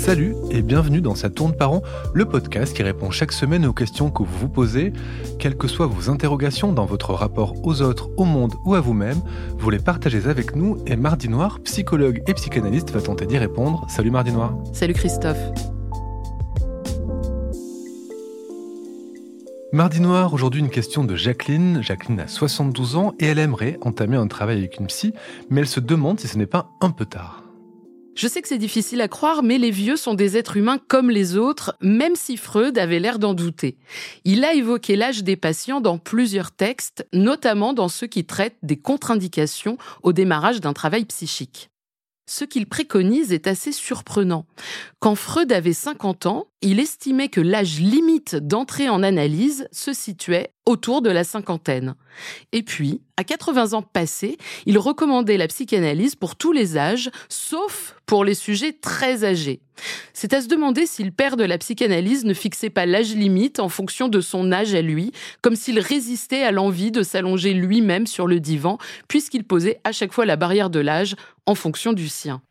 Salut et bienvenue dans Sa tourne par an, le podcast qui répond chaque semaine aux questions que vous vous posez. Quelles que soient vos interrogations dans votre rapport aux autres, au monde ou à vous-même, vous les partagez avec nous et Mardi Noir, psychologue et psychanalyste, va tenter d'y répondre. Salut Mardi Noir. Salut Christophe. Mardi Noir, aujourd'hui une question de Jacqueline. Jacqueline a 72 ans et elle aimerait entamer un travail avec une psy, mais elle se demande si ce n'est pas un peu tard. Je sais que c'est difficile à croire, mais les vieux sont des êtres humains comme les autres, même si Freud avait l'air d'en douter. Il a évoqué l'âge des patients dans plusieurs textes, notamment dans ceux qui traitent des contre-indications au démarrage d'un travail psychique ce qu'il préconise est assez surprenant. Quand Freud avait 50 ans, il estimait que l'âge limite d'entrée en analyse se situait autour de la cinquantaine. Et puis, à 80 ans passés, il recommandait la psychanalyse pour tous les âges, sauf pour les sujets très âgés. C'est à se demander si le père de la psychanalyse ne fixait pas l'âge limite en fonction de son âge à lui, comme s'il résistait à l'envie de s'allonger lui-même sur le divan, puisqu'il posait à chaque fois la barrière de l'âge en fonction du sien.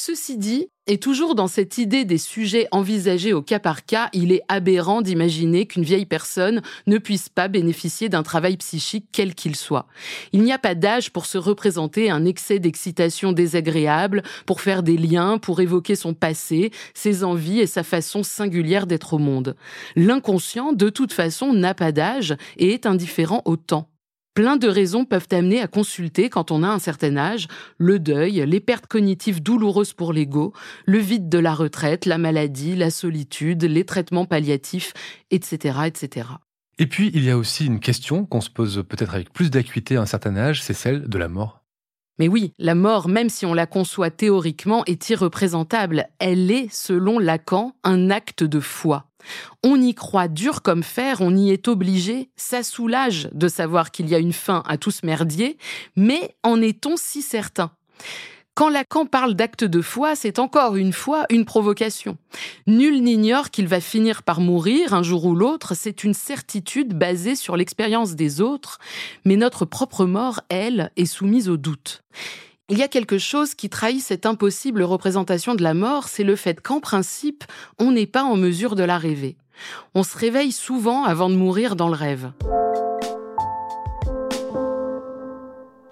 Ceci dit, et toujours dans cette idée des sujets envisagés au cas par cas, il est aberrant d'imaginer qu'une vieille personne ne puisse pas bénéficier d'un travail psychique quel qu'il soit. Il n'y a pas d'âge pour se représenter un excès d'excitation désagréable, pour faire des liens, pour évoquer son passé, ses envies et sa façon singulière d'être au monde. L'inconscient, de toute façon, n'a pas d'âge et est indifférent au temps. Plein de raisons peuvent amener à consulter quand on a un certain âge, le deuil, les pertes cognitives douloureuses pour l'ego, le vide de la retraite, la maladie, la solitude, les traitements palliatifs, etc., etc. Et puis, il y a aussi une question qu'on se pose peut-être avec plus d'acuité à un certain âge, c'est celle de la mort. Mais oui, la mort, même si on la conçoit théoriquement, est irreprésentable. Elle est, selon Lacan, un acte de foi. On y croit dur comme fer, on y est obligé, ça soulage de savoir qu'il y a une fin à tout ce merdier, mais en est-on si certain? Quand Lacan parle d'acte de foi, c'est encore une fois une provocation. Nul n'ignore qu'il va finir par mourir un jour ou l'autre, c'est une certitude basée sur l'expérience des autres, mais notre propre mort, elle, est soumise au doute. Il y a quelque chose qui trahit cette impossible représentation de la mort, c'est le fait qu'en principe, on n'est pas en mesure de la rêver. On se réveille souvent avant de mourir dans le rêve.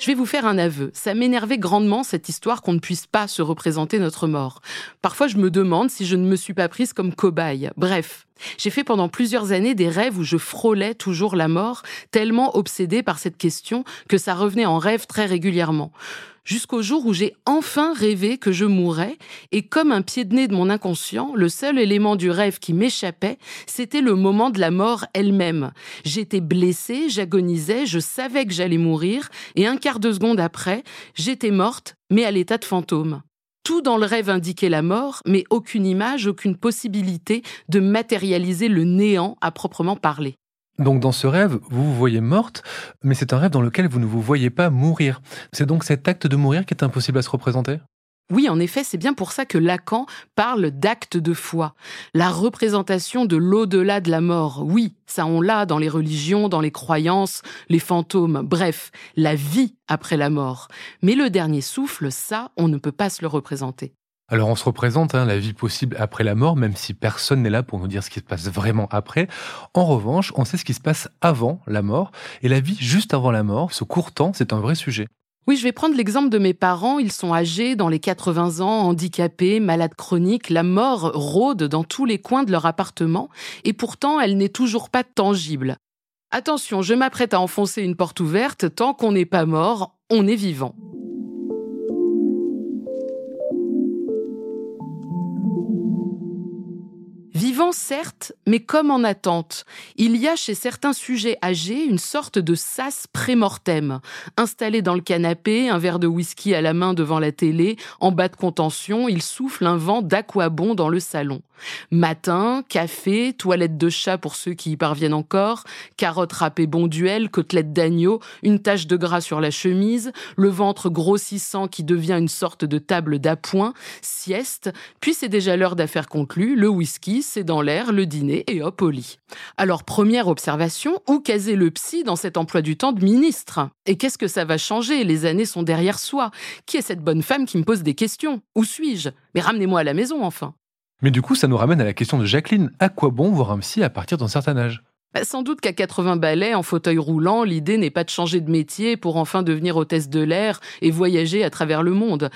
Je vais vous faire un aveu. Ça m'énervait grandement cette histoire qu'on ne puisse pas se représenter notre mort. Parfois, je me demande si je ne me suis pas prise comme cobaye. Bref, j'ai fait pendant plusieurs années des rêves où je frôlais toujours la mort, tellement obsédée par cette question que ça revenait en rêve très régulièrement jusqu'au jour où j'ai enfin rêvé que je mourrais, et comme un pied de nez de mon inconscient, le seul élément du rêve qui m'échappait, c'était le moment de la mort elle-même. J'étais blessée, j'agonisais, je savais que j'allais mourir, et un quart de seconde après, j'étais morte, mais à l'état de fantôme. Tout dans le rêve indiquait la mort, mais aucune image, aucune possibilité de matérialiser le néant à proprement parler. Donc dans ce rêve, vous vous voyez morte, mais c'est un rêve dans lequel vous ne vous voyez pas mourir. C'est donc cet acte de mourir qui est impossible à se représenter? Oui, en effet, c'est bien pour ça que Lacan parle d'acte de foi. La représentation de l'au-delà de la mort. Oui, ça on l'a dans les religions, dans les croyances, les fantômes, bref, la vie après la mort. Mais le dernier souffle, ça, on ne peut pas se le représenter. Alors on se représente hein, la vie possible après la mort, même si personne n'est là pour nous dire ce qui se passe vraiment après. En revanche, on sait ce qui se passe avant la mort, et la vie juste avant la mort, ce court temps, c'est un vrai sujet. Oui, je vais prendre l'exemple de mes parents. Ils sont âgés, dans les 80 ans, handicapés, malades chroniques. La mort rôde dans tous les coins de leur appartement, et pourtant elle n'est toujours pas tangible. Attention, je m'apprête à enfoncer une porte ouverte. Tant qu'on n'est pas mort, on est vivant. Vivant certes, mais comme en attente. Il y a chez certains sujets âgés une sorte de sas pré-mortem. Installé dans le canapé, un verre de whisky à la main devant la télé, en bas de contention, il souffle un vent d'aquabon dans le salon. Matin, café, toilette de chat pour ceux qui y parviennent encore, carottes râpées bon duel, côtelettes d'agneau, une tache de gras sur la chemise, le ventre grossissant qui devient une sorte de table d'appoint, sieste, puis c'est déjà l'heure d'affaires conclues, le whisky, c'est dans l'air, le dîner et hop au lit. Alors première observation, où caser le psy dans cet emploi du temps de ministre? Et qu'est-ce que ça va changer? Les années sont derrière soi. Qui est cette bonne femme qui me pose des questions? Où suis-je? Mais ramenez-moi à la maison enfin. Mais du coup, ça nous ramène à la question de Jacqueline. À quoi bon voir un psy à partir d'un certain âge? Bah, sans doute qu'à 80 balais, en fauteuil roulant, l'idée n'est pas de changer de métier pour enfin devenir hôtesse de l'air et voyager à travers le monde.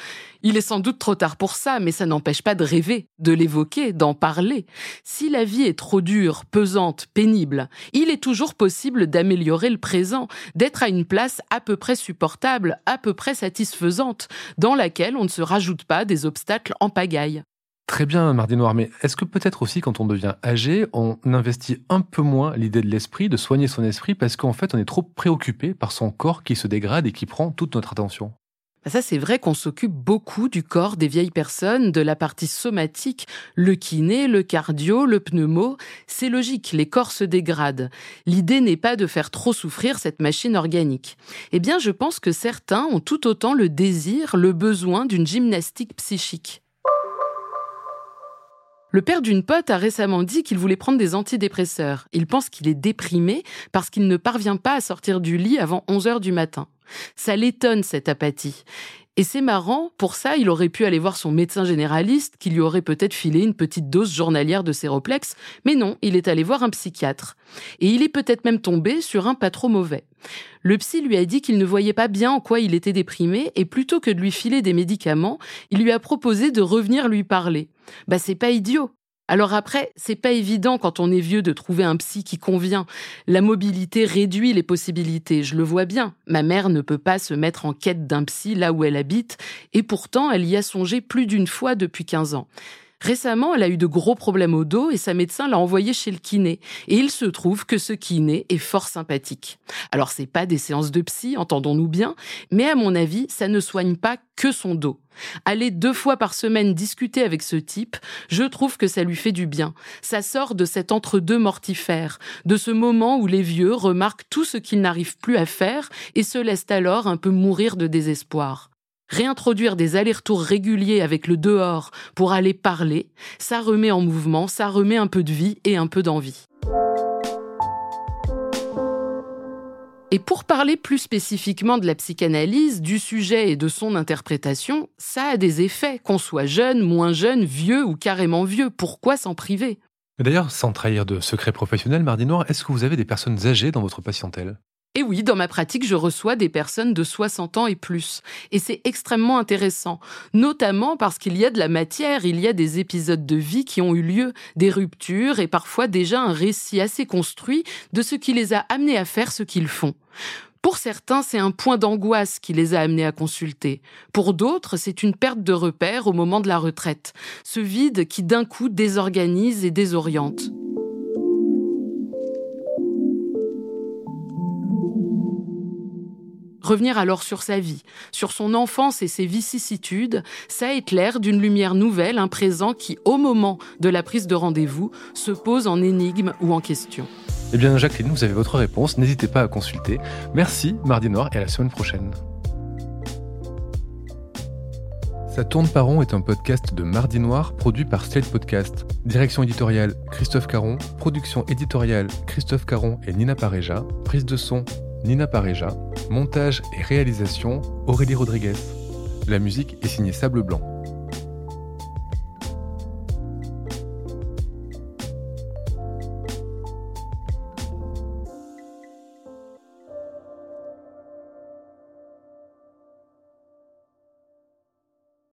Il est sans doute trop tard pour ça, mais ça n'empêche pas de rêver, de l'évoquer, d'en parler. Si la vie est trop dure, pesante, pénible, il est toujours possible d'améliorer le présent, d'être à une place à peu près supportable, à peu près satisfaisante, dans laquelle on ne se rajoute pas des obstacles en pagaille. Très bien, Mardi Noir, mais est-ce que peut-être aussi quand on devient âgé, on investit un peu moins l'idée de l'esprit, de soigner son esprit, parce qu'en fait on est trop préoccupé par son corps qui se dégrade et qui prend toute notre attention? Bah, ça, c'est vrai qu'on s'occupe beaucoup du corps des vieilles personnes, de la partie somatique, le kiné, le cardio, le pneumo. C'est logique, les corps se dégradent. L'idée n'est pas de faire trop souffrir cette machine organique. Eh bien, je pense que certains ont tout autant le désir, le besoin d'une gymnastique psychique. Le père d'une pote a récemment dit qu'il voulait prendre des antidépresseurs. Il pense qu'il est déprimé parce qu'il ne parvient pas à sortir du lit avant 11 heures du matin. Ça l'étonne, cette apathie. Et c'est marrant, pour ça, il aurait pu aller voir son médecin généraliste, qui lui aurait peut-être filé une petite dose journalière de séroplex, mais non, il est allé voir un psychiatre. Et il est peut-être même tombé sur un pas trop mauvais. Le psy lui a dit qu'il ne voyait pas bien en quoi il était déprimé, et plutôt que de lui filer des médicaments, il lui a proposé de revenir lui parler. Bah c'est pas idiot. Alors après, c'est pas évident quand on est vieux de trouver un psy qui convient. La mobilité réduit les possibilités, je le vois bien. Ma mère ne peut pas se mettre en quête d'un psy là où elle habite, et pourtant elle y a songé plus d'une fois depuis 15 ans. Récemment, elle a eu de gros problèmes au dos et sa médecin l'a envoyée chez le kiné. Et il se trouve que ce kiné est fort sympathique. Alors c'est pas des séances de psy, entendons-nous bien, mais à mon avis, ça ne soigne pas que son dos. Aller deux fois par semaine discuter avec ce type, je trouve que ça lui fait du bien. Ça sort de cet entre-deux mortifère, de ce moment où les vieux remarquent tout ce qu'ils n'arrivent plus à faire et se laissent alors un peu mourir de désespoir réintroduire des allers-retours réguliers avec le dehors pour aller parler, ça remet en mouvement, ça remet un peu de vie et un peu d'envie. Et pour parler plus spécifiquement de la psychanalyse, du sujet et de son interprétation, ça a des effets, qu'on soit jeune, moins jeune, vieux ou carrément vieux. Pourquoi s'en priver? D'ailleurs, sans trahir de secret professionnel, Mardi Noir, est-ce que vous avez des personnes âgées dans votre patientèle? Et oui, dans ma pratique, je reçois des personnes de 60 ans et plus. Et c'est extrêmement intéressant, notamment parce qu'il y a de la matière, il y a des épisodes de vie qui ont eu lieu, des ruptures et parfois déjà un récit assez construit de ce qui les a amenés à faire ce qu'ils font. Pour certains, c'est un point d'angoisse qui les a amenés à consulter. Pour d'autres, c'est une perte de repère au moment de la retraite. Ce vide qui d'un coup désorganise et désoriente. Revenir alors sur sa vie, sur son enfance et ses vicissitudes, ça éclaire d'une lumière nouvelle un présent qui, au moment de la prise de rendez-vous, se pose en énigme ou en question. Eh bien, Jacqueline, vous avez votre réponse. N'hésitez pas à consulter. Merci, Mardi Noir, et à la semaine prochaine. Ça tourne par rond est un podcast de Mardi Noir produit par Slate Podcast. Direction éditoriale Christophe Caron, production éditoriale Christophe Caron et Nina Pareja, prise de son Nina Pareja, montage et réalisation Aurélie Rodriguez. La musique est signée Sable Blanc.